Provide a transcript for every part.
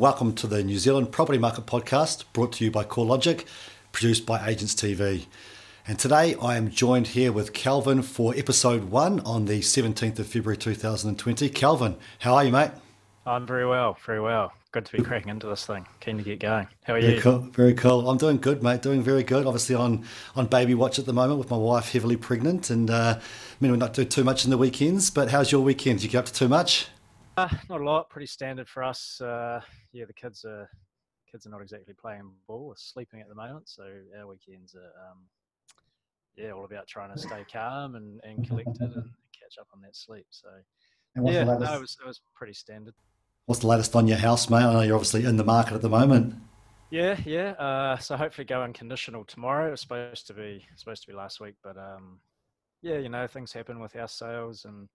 and welcome to the New Zealand Property Market Podcast brought to you by CoreLogic, produced by Agents TV. And today I am joined here with Kelvin for episode one on the 17th of February 2020. Kelvin, how are you, mate? I'm very well, very well. Good to be cracking into this thing. Keen to get going. How are very you? Cool, very cool. I'm doing good, mate. Doing very good. Obviously on on baby watch at the moment with my wife heavily pregnant, and uh, I mean we not do too much in the weekends. But how's your weekend? Did you get up to too much? Uh, not a lot. Pretty standard for us. Uh, yeah, the kids are kids are not exactly playing ball. We're sleeping at the moment, so our weekends are um, yeah all about trying to stay calm and, and collected and catch up on that sleep. So yeah, no, it was it was pretty standard. What's the latest on your house, mate? I know you're obviously in the market at the moment. Yeah, yeah. Uh, so hopefully go unconditional tomorrow. It was supposed to be supposed to be last week, but um, yeah, you know things happen with our sales and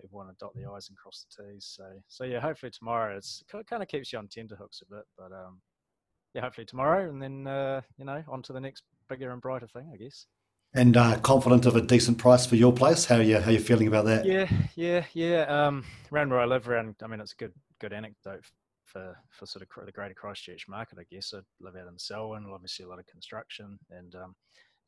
people want to dot the i's and cross the t's. So so yeah, hopefully tomorrow it's kind of keeps you on tenterhooks a bit, but um, yeah, hopefully tomorrow, and then uh, you know on to the next bigger and brighter thing, I guess. And uh, confident of a decent price for your place. How are you how are you feeling about that? Yeah, yeah, yeah. Um, around where I live, around I mean, it's a good good anecdote for for sort of the greater Christchurch market, I guess. I live out in Selwyn, obviously a lot of construction, and um,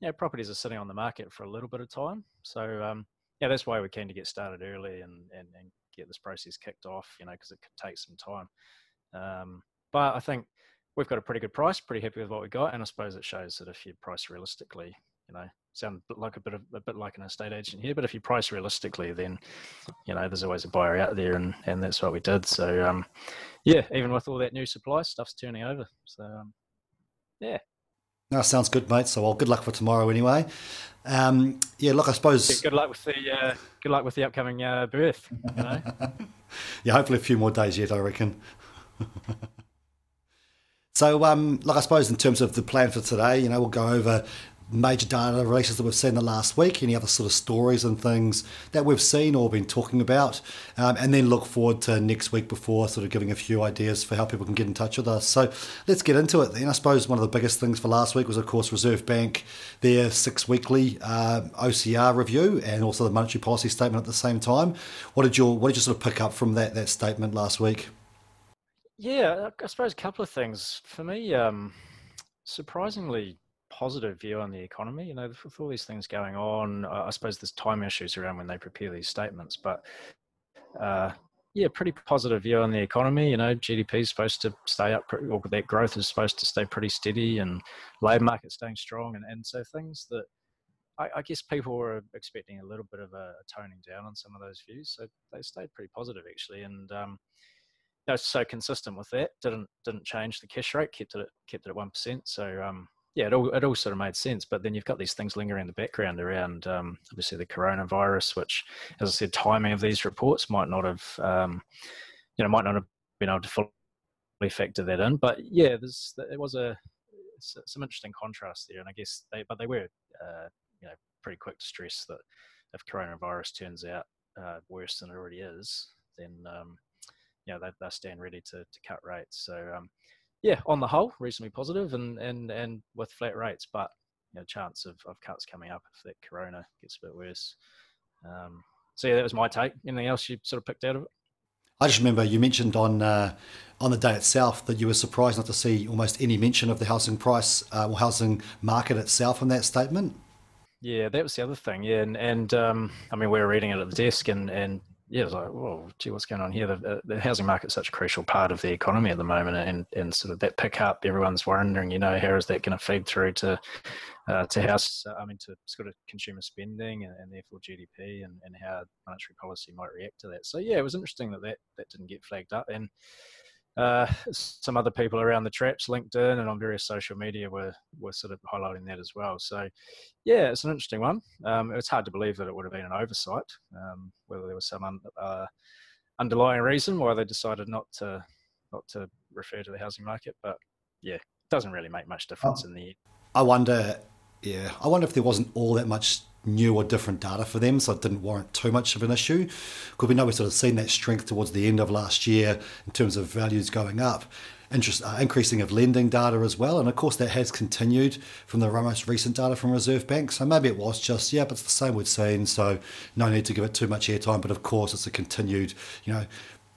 yeah, properties are sitting on the market for a little bit of time. So um, yeah, that's why we're keen to get started early and, and, and get this process kicked off, you know, because it could take some time. Um, but I think we've got a pretty good price, pretty happy with what we got, and I suppose it shows that if you price realistically, you know, sound like a bit of a bit like an estate agent here, but if you price realistically, then you know there's always a buyer out there, and and that's what we did. So um, yeah, even with all that new supply, stuff's turning over. So um, yeah, no, sounds good, mate. So, well, good luck for tomorrow, anyway. Um, yeah, look, I suppose. Yeah, good luck with the uh, good luck with the upcoming uh, birth. You know? yeah, hopefully a few more days yet, I reckon. so, um, look, I suppose in terms of the plan for today, you know, we'll go over major data releases that we've seen the last week, any other sort of stories and things that we've seen or been talking about, um, and then look forward to next week before sort of giving a few ideas for how people can get in touch with us. So let's get into it then. I suppose one of the biggest things for last week was, of course, Reserve Bank, their six weekly uh, OCR review and also the monetary policy statement at the same time. What did you what did you sort of pick up from that that statement last week? Yeah, I suppose a couple of things for me. Um, surprisingly positive view on the economy. You know, with all these things going on, I suppose there's time issues around when they prepare these statements, but uh, yeah, pretty positive view on the economy. You know, GDP is supposed to stay up, or that growth is supposed to stay pretty steady, and labour market staying strong, and, and so things that I, I, guess people were expecting a little bit of a, toning down on some of those views. So they stayed pretty positive actually, and um, so consistent with that. Didn't didn't change the cash rate, kept it kept it at one percent. So um, yeah, it all it all sort of made sense. But then you've got these things lingering in the background around um, obviously the coronavirus, which, as I said, timing of these reports might not have, um, you know, might not have been able to fully factor that in. But yeah, there's it was a some interesting contrast there, and I guess they but they were uh, you know pretty quick to stress that if coronavirus turns out uh, worse than it already is, then um, you know they they stand ready to to cut rates. So um, yeah, on the whole, reasonably positive and and and with flat rates, but you know, chance of, of cuts coming up if that corona gets a bit worse. Um, so yeah, that was my take. Anything else you sort of picked out of it? I just remember you mentioned on uh, on the day itself that you were surprised not to see almost any mention of the housing price uh, or housing market itself in that statement. Yeah, that was the other thing. Yeah, and and um, I mean we were reading it at the desk, and and yeah, it's like, well, gee, what's going on here? The, the housing market's such a crucial part of the economy at the moment, and and sort of that pickup, everyone's wondering, you know, how is that going to feed through to uh, to house, I mean, to sort of consumer spending and, and therefore GDP, and, and how monetary policy might react to that. So yeah, it was interesting that that, that didn't get flagged up, and uh, some other people around the traps, LinkedIn and on various social media were were sort of highlighting that as well. So, yeah, it's an interesting one. Um, it's hard to believe that it would have been an oversight, um, whether there was some un, uh, underlying reason why they decided not to not to refer to the housing market. But yeah, it doesn't really make much difference oh, in the. I wonder. Yeah, I wonder if there wasn't all that much new or different data for them, so it didn't warrant too much of an issue. Because we know we've sort of seen that strength towards the end of last year in terms of values going up. Interest, uh, increasing of lending data as well, and of course that has continued from the most recent data from Reserve Bank. So maybe it was just yeah, but it's the same we've seen. So no need to give it too much airtime. But of course, it's a continued, you know,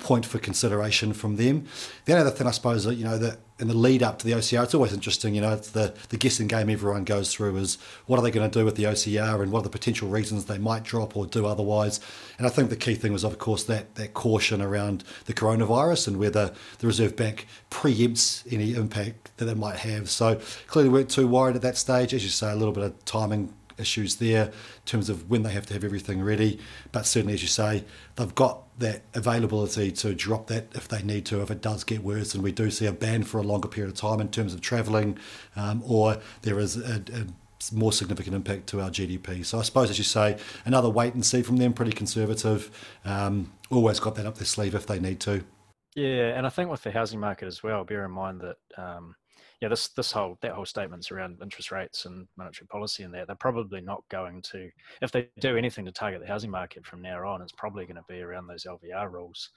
point for consideration from them. The other thing I suppose that you know that in the lead up to the OCR, it's always interesting. You know, it's the the guessing game everyone goes through is what are they going to do with the OCR and what are the potential reasons they might drop or do otherwise. And I think the key thing was, of course, that that caution around the coronavirus and whether the Reserve Bank preempts any impact that it might have. So clearly, weren't too worried at that stage. As you say, a little bit of timing issues there in terms of when they have to have everything ready. But certainly, as you say, they've got that availability to drop that if they need to, if it does get worse and we do see a ban for a longer period of time in terms of travelling, um, or there is a, a, more significant impact to our GDP. So I suppose, as you say, another wait and see from them, pretty conservative. Um, always got that up their sleeve if they need to. Yeah, and I think with the housing market as well, bear in mind that um, yeah, this this whole that whole statements around interest rates and monetary policy and that they're probably not going to if they do anything to target the housing market from now on, it's probably going to be around those LVR rules.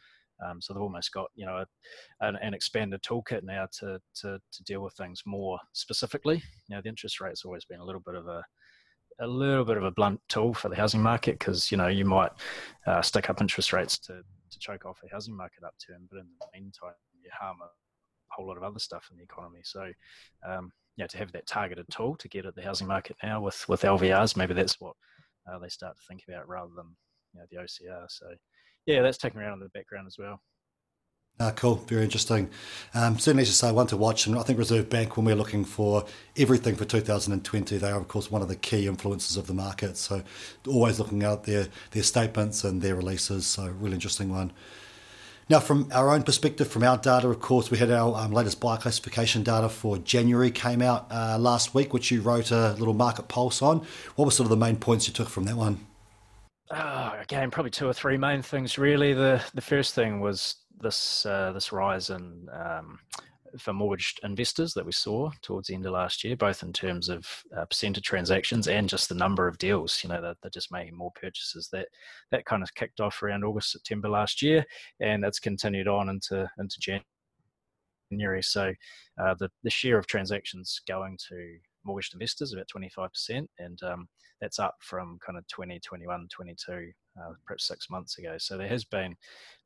Um, so they've almost got you know a, an, an, expanded toolkit now to, to to deal with things more specifically. You know, the interest rate's always been a little bit of a a little bit of a blunt tool for the housing market because you know you might uh, stick up interest rates to to choke off the housing market upturn, but in the meantime you harm a whole lot of other stuff in the economy. So, um, yeah, to have that targeted tool to get at the housing market now with with LVRs, maybe that's what uh, they start to think about rather than you know the OCR. So, yeah, that's taken around in the background as well. Ah, cool. Very interesting. Um, certainly, as you say, one to watch. And I think Reserve Bank, when we're looking for everything for 2020, they are, of course, one of the key influences of the market. So, always looking at their, their statements and their releases. So, really interesting one. Now, from our own perspective, from our data, of course, we had our um, latest buyer classification data for January came out uh, last week, which you wrote a little market pulse on. What were sort of the main points you took from that one? Oh, again, probably two or three main things. Really, the the first thing was this uh, this rise in um, for mortgage investors that we saw towards the end of last year, both in terms of uh, percent of transactions and just the number of deals. You know, they're, they're, just making more purchases. That that kind of kicked off around August, September last year, and it's continued on into into January. So uh, the the share of transactions going to mortgage investors about 25%, and um, that's up from kind of 20, 21, 22 uh, perhaps six months ago. So there has been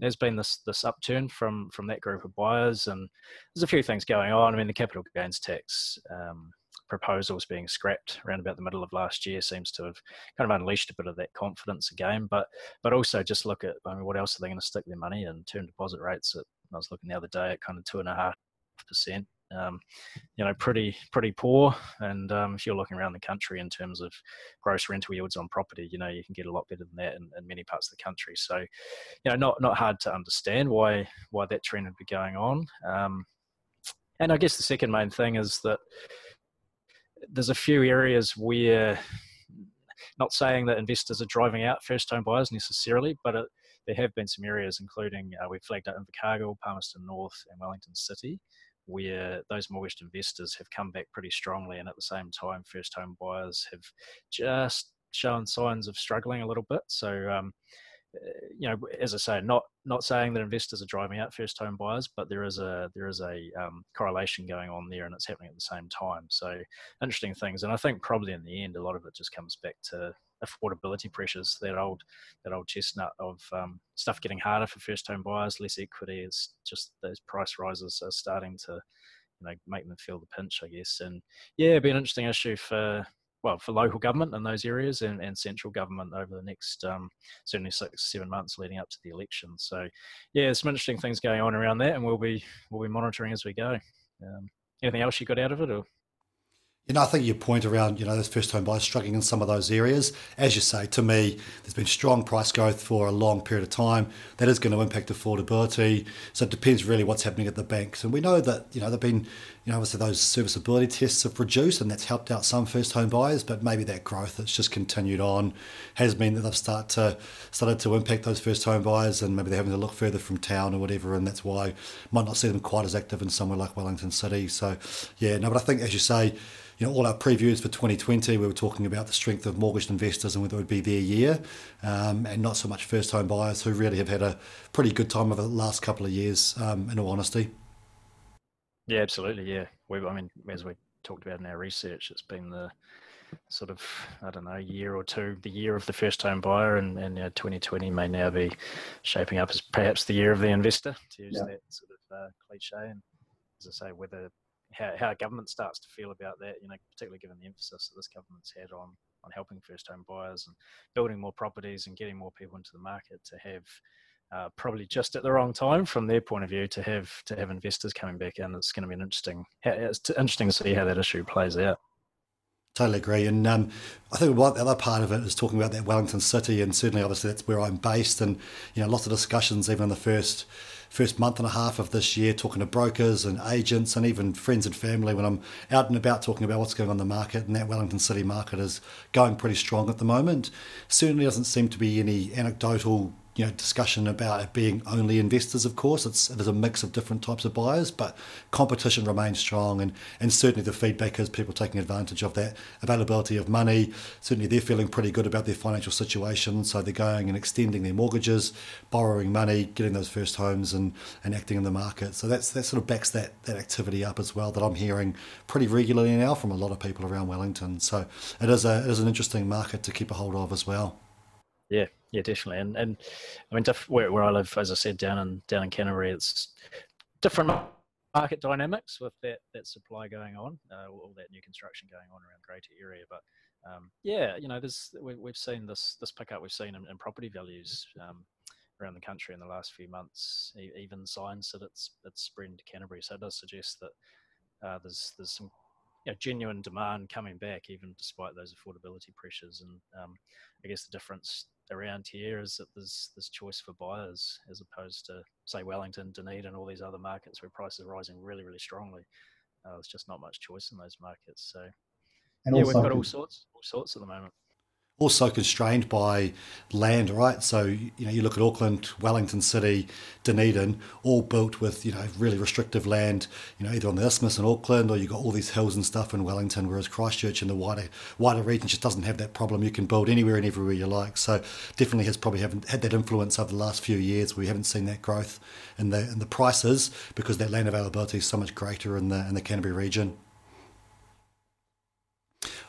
there's been this this upturn from from that group of buyers, and there's a few things going on. I mean, the capital gains tax um, proposals being scrapped around about the middle of last year seems to have kind of unleashed a bit of that confidence again. But but also just look at I mean, what else are they going to stick their money in? Term deposit rates. At, I was looking the other day at kind of two and a half percent um, you know, pretty pretty poor. And um, if you're looking around the country in terms of gross rental yields on property, you know, you can get a lot better than that in, in many parts of the country. So, you know, not not hard to understand why why that trend would be going on. Um, and I guess the second main thing is that there's a few areas where not saying that investors are driving out first home buyers necessarily, but it, there have been some areas, including uh, we've flagged out Invercargill, Palmerston North, and Wellington City, where those mortgaged investors have come back pretty strongly, and at the same time, first home buyers have just shown signs of struggling a little bit. So, um, you know, as I say, not not saying that investors are driving out first home buyers, but there is a there is a um, correlation going on there, and it's happening at the same time. So, interesting things, and I think probably in the end, a lot of it just comes back to affordability pressures. That old that old chestnut of um, stuff getting harder for first home buyers, less equity. Is just those price rises are starting to you know make them feel the pinch, I guess. And yeah, it'd be an interesting issue for well for local government in those areas and, and central government over the next um, certainly six seven months leading up to the election. So yeah, there's some interesting things going on around that, and we'll be we'll be monitoring as we go. Um, anything else you got out of it, or? You know, I think your point around, you know, those first home buyers struggling in some of those areas, as you say, to me, there's been strong price growth for a long period of time. That is going to impact affordability. So it depends really what's happening at the banks. And we know that, you know, there've been, you know, obviously those serviceability tests have reduced and that's helped out some first home buyers, but maybe that growth that's just continued on has meant that they've start to, started to impact those first home buyers and maybe they're having to look further from town or whatever. And that's why might not see them quite as active in somewhere like Wellington City. So, yeah, no, but I think, as you say, you know, all our previews for 2020, we were talking about the strength of mortgage investors and whether it would be their year, um, and not so much first home buyers who really have had a pretty good time over the last couple of years, um, in all honesty. Yeah, absolutely. Yeah, we, I mean, as we talked about in our research. It's been the sort of I don't know year or two, the year of the first home buyer, and, and you know, 2020 may now be shaping up as perhaps the year of the investor, to use yeah. that sort of uh, cliche. And as I say, whether how, how government starts to feel about that, you know, particularly given the emphasis that this government's had on on helping first home buyers and building more properties and getting more people into the market to have uh, probably just at the wrong time from their point of view to have to have investors coming back in. It's going to be an interesting. It's interesting to see how that issue plays out. Totally agree, and um, I think what the other part of it is talking about that Wellington City, and certainly, obviously, that's where I'm based, and you know, lots of discussions even in the first first month and a half of this year, talking to brokers and agents, and even friends and family when I'm out and about talking about what's going on in the market, and that Wellington City market is going pretty strong at the moment. Certainly, doesn't seem to be any anecdotal you know discussion about it being only investors. Of course, it's it is a mix of different types of buyers, but competition remains strong, and and certainly the feedback is people taking advantage of that availability of money. Certainly, they're feeling pretty good about their financial situation, so they're going and extending their mortgages, borrowing money, getting those first homes, and and acting in the market. So that's that sort of backs that that activity up as well. That I'm hearing pretty regularly now from a lot of people around Wellington. So it is a it is an interesting market to keep a hold of as well. Yeah, yeah, definitely. And and I mean, where, where I live, as I said, down in down in Canterbury, it's different market dynamics with that that supply going on, uh, all that new construction going on around greater area. But um, yeah, you know, there's we, have seen this this pickup we've seen in, in property values um, around the country in the last few months. Even signs that it's it's spreading to Canterbury, so it does suggest that uh, there's there's some you know, genuine demand coming back, even despite those affordability pressures. And um, I guess the difference around here is that there's there's choice for buyers as opposed to say Wellington, Dunedin, and all these other markets where prices are rising really really strongly. Uh, there's just not much choice in those markets. So and yeah, we've got all sorts all sorts at the moment also constrained by land, right? So you know, you look at Auckland, Wellington City, Dunedin, all built with you know really restrictive land, you know, either on the isthmus in Auckland or you have got all these hills and stuff in Wellington, whereas Christchurch in the wider wider region just doesn't have that problem. You can build anywhere and everywhere you like. So definitely has probably haven't had that influence over the last few years. We haven't seen that growth in the in the prices because that land availability is so much greater in the in the Canterbury region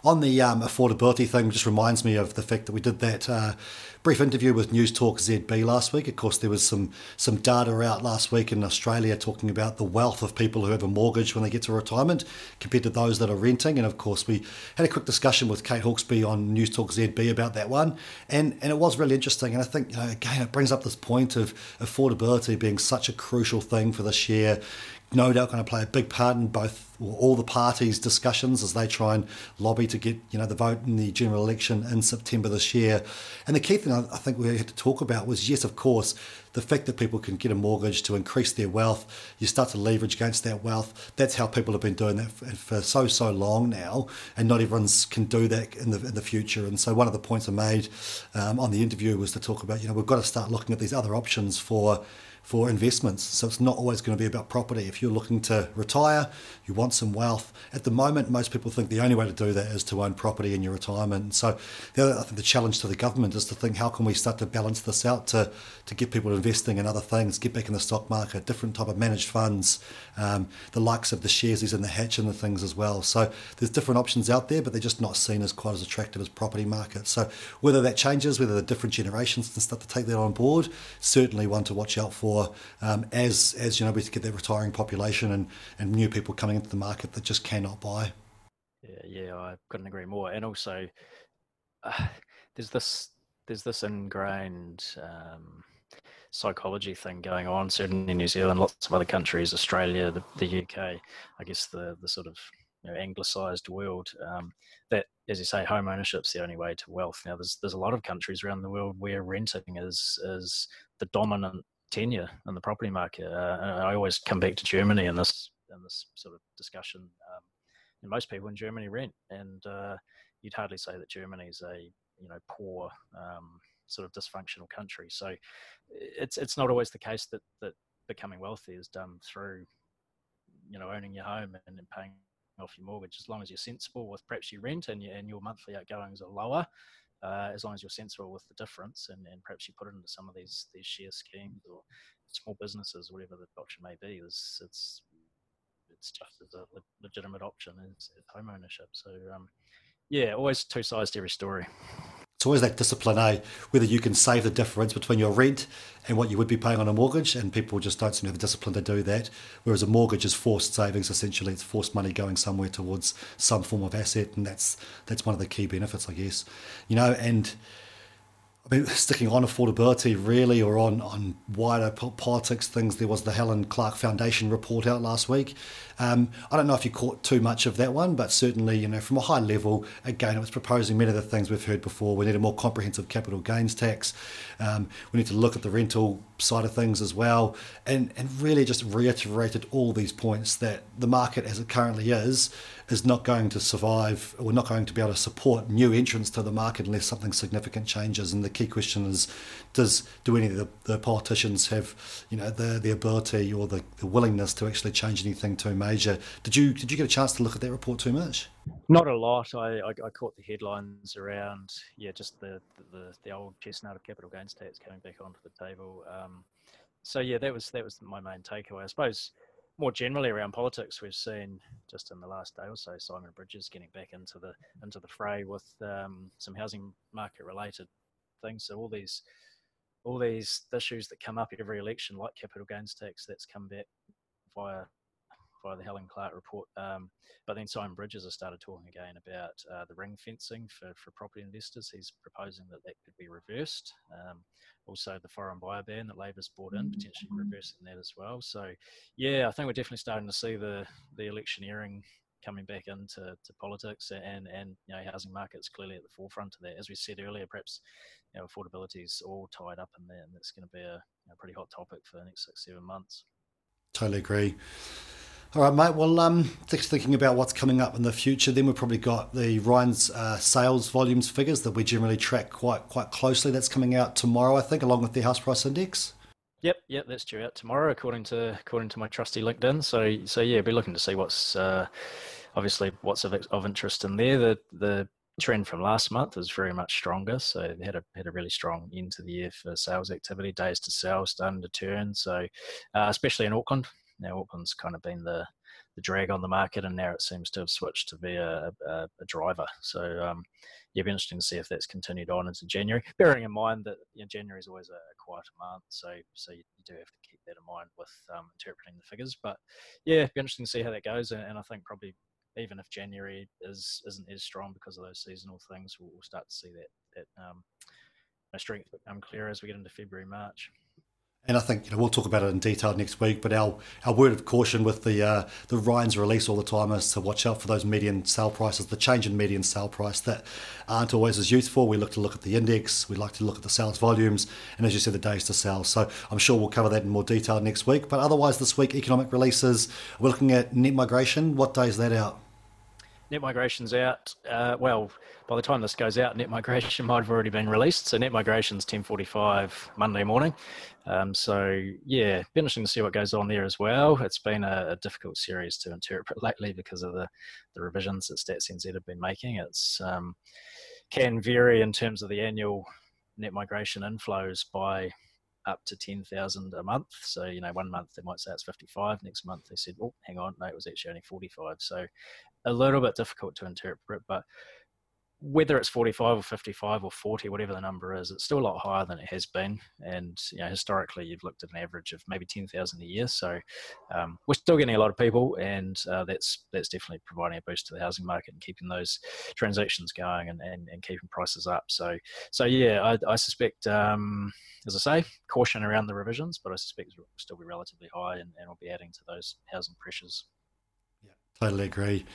on the um, affordability thing, just reminds me of the fact that we did that uh, brief interview with News Talk ZB last week. Of course, there was some some data out last week in Australia talking about the wealth of people who have a mortgage when they get to retirement compared to those that are renting. And of course, we had a quick discussion with Kate Hawkesby on News Talk ZB about that one, and and it was really interesting. And I think you know, again, it brings up this point of affordability being such a crucial thing for this year no doubt going to play a big part in both all the parties' discussions as they try and lobby to get you know the vote in the general election in September this year. And the key thing I think we had to talk about was yes, of course, the fact that people can get a mortgage to increase their wealth. You start to leverage against that wealth. That's how people have been doing that for, so so long now, and not everyone's can do that in the in the future. And so one of the points I made um, on the interview was to talk about you know we've got to start looking at these other options for for investments. So it's not always going to be about property. If you're looking to retire, you want some wealth. At the moment, most people think the only way to do that is to own property in your retirement. so the other, I think the challenge to the government is to think how can we start to balance this out to, to get people investing in other things, get back in the stock market, different type of managed funds, um, the likes of the Sharesies and the Hatch and the things as well. So there's different options out there, but they're just not seen as quite as attractive as property markets. So whether that changes, whether the different generations can start to take that on board, certainly one to watch out for um, as as you know we get that retiring population and, and new people coming into the market that just cannot buy. Yeah, yeah, I couldn't agree more. And also, uh, there's this there's this ingrained um, psychology thing going on, certainly in New Zealand, lots of other countries, Australia, the, the UK, I guess the the sort of you know, anglicised world. Um, that, as you say, home ownership's the only way to wealth. Now, there's there's a lot of countries around the world where renting is is the dominant tenure in the property market. Uh, I always come back to Germany in this in this sort of discussion. Um, and most people in Germany rent, and uh, you'd hardly say that Germany is a you know poor um, sort of dysfunctional country. So it's it's not always the case that that becoming wealthy is done through you know owning your home and, paying off your mortgage. As long as you're sensible with perhaps you rent and, you, and your monthly outgoings are lower, uh, as long as you're sensible with the difference and, and perhaps you put it into some of these these share schemes or small businesses, whatever the option may be. It's, it's it's just as a legitimate option as, as home ownership. So um, yeah, always two sides to every story. It's always that discipline, eh? Whether you can save the difference between your rent and what you would be paying on a mortgage, and people just don't seem to have the discipline to do that. Whereas a mortgage is forced savings, essentially, it's forced money going somewhere towards some form of asset, and that's that's one of the key benefits, I guess. You know, and sticking on affordability really, or on, on wider politics things, there was the Helen Clark Foundation report out last week. Um, I don't know if you caught too much of that one, but certainly, you know, from a high level, again, it was proposing many of the things we've heard before. We need a more comprehensive capital gains tax. Um, we need to look at the rental side of things as well, and and really just reiterated all these points that the market as it currently is is not going to survive. We're not going to be able to support new entrants to the market unless something significant changes. And the key question is, does do any of the, the politicians have, you know, the the ability or the, the willingness to actually change anything too major? Did you did you get a chance to look at that report too much? Not a lot. I, I, I caught the headlines around, yeah, just the, the the old chestnut of capital gains tax coming back onto the table. Um, so yeah, that was that was my main takeaway. I suppose more generally around politics, we've seen just in the last day or so Simon Bridges getting back into the into the fray with um, some housing market related things. So all these all these issues that come up every election, like capital gains tax, that's come back via via the Helen Clark report. Um, but then Simon Bridges has started talking again about uh, the ring fencing for, for property investors. He's proposing that that could be reversed. Um, also, the foreign buyer ban that Labor's brought in, potentially reversing that as well. So, yeah, I think we're definitely starting to see the the electioneering coming back into to politics and and you know housing markets clearly at the forefront of that. As we said earlier, perhaps you know affordability is all tied up in there, and that's going to be a, a pretty hot topic for the next six seven months. Totally agree. All right, mate. Well, um, just thinking about what's coming up in the future, then we've probably got the REINZ uh, sales volumes figures that we generally track quite quite closely. That's coming out tomorrow, I think, along with the house price index. Yep, yep, that's due out tomorrow, according to according to my trusty LinkedIn. So, so yeah, be looking to see what's uh, obviously what's of, of interest in there. The the trend from last month is very much stronger. So they had a had a really strong end to the year for sales activity. Days to sell starting to turn. So, uh, especially in Auckland, now Auckland's kind of been the the drag on the market, and now it seems to have switched to be a, a, a driver. So um, yeah, be interesting to see if that's continued on into January. Bearing in mind that you know, January is always a, a quieter month, so so you, do have to keep that in mind with um, interpreting the figures. But yeah, be interesting to see how that goes, and, and I think probably even if January is isn't as strong because of those seasonal things, we'll, we'll start to see that that um, strength become clearer as we get into February March. And I think you know we'll talk about it in detail next week. But our, our word of caution with the uh, the REINZ release all the time is to watch out for those median sale prices, the change in median sale price that aren't always as useful. We look to look at the index, we like to look at the sales volumes, and as you said, the days to sell. So I'm sure we'll cover that in more detail next week. But otherwise, this week economic releases. We're looking at net migration. What day is that out? Net migration's out. Uh, well, by the time this goes out, net migration might have already been released. So net migration's 10:45 Monday morning. Um, so yeah, interesting to see what goes on there as well. It's been a, a, difficult series to interpret lately because of the, the revisions that Stats NZ have been making. It's um, can vary in terms of the annual net migration inflows by up to 10,000 a month. So, you know, one month they might say it's 55, next month they said, oh, hang on, no, it was actually only 45. So a little bit difficult to interpret, but whether it's 45 or 55 or 40, whatever the number is, it's still a lot higher than it has been. And you know, historically, you've looked at an average of maybe 10,000 a year. So um, we're still getting a lot of people, and uh, that's that's definitely providing a boost to the housing market and keeping those transactions going and, and, and keeping prices up. So so yeah, I, I suspect, um, as I say, caution around the revisions, but I suspect it will still be relatively high and, and will be adding to those housing pressures. Yeah, totally agree.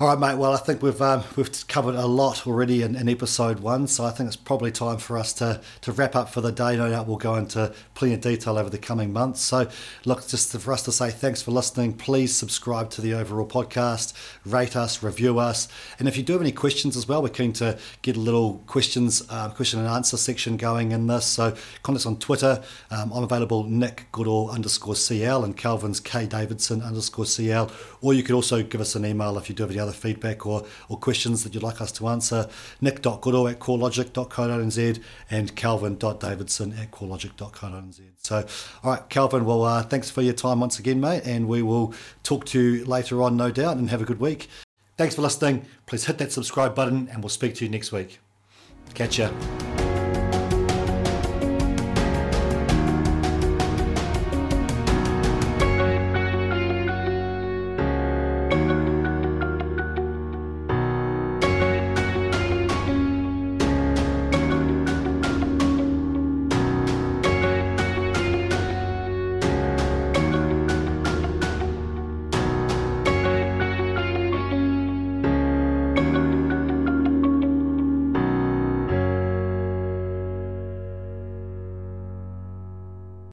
All right, mate. Well, I think we've um, we've covered a lot already in, in, episode one, so I think it's probably time for us to to wrap up for the day. No doubt we'll go into plenty of detail over the coming months. So, look, just for us to say thanks for listening. Please subscribe to the overall podcast, rate us, review us, and if you do have any questions as well, we're keen to get a little questions um, question and answer section going in this. So, contact us on Twitter. Um, I'm available Nick Goodall underscore CL and Kelvin's K Davidson underscore CL, or you could also give us an email if you do have any other feedback or, or questions that you'd like us to answer, nick.goodall at corelogic.co.nz and kelvin.davidson at corelogic.co.nz. So, all right, Kelvin, well, uh, thanks for your time once again, mate, and we will talk to you later on, no doubt, and have a good week. Thanks for listening. Please hit that subscribe button, and we'll speak to you next week. Catch ya.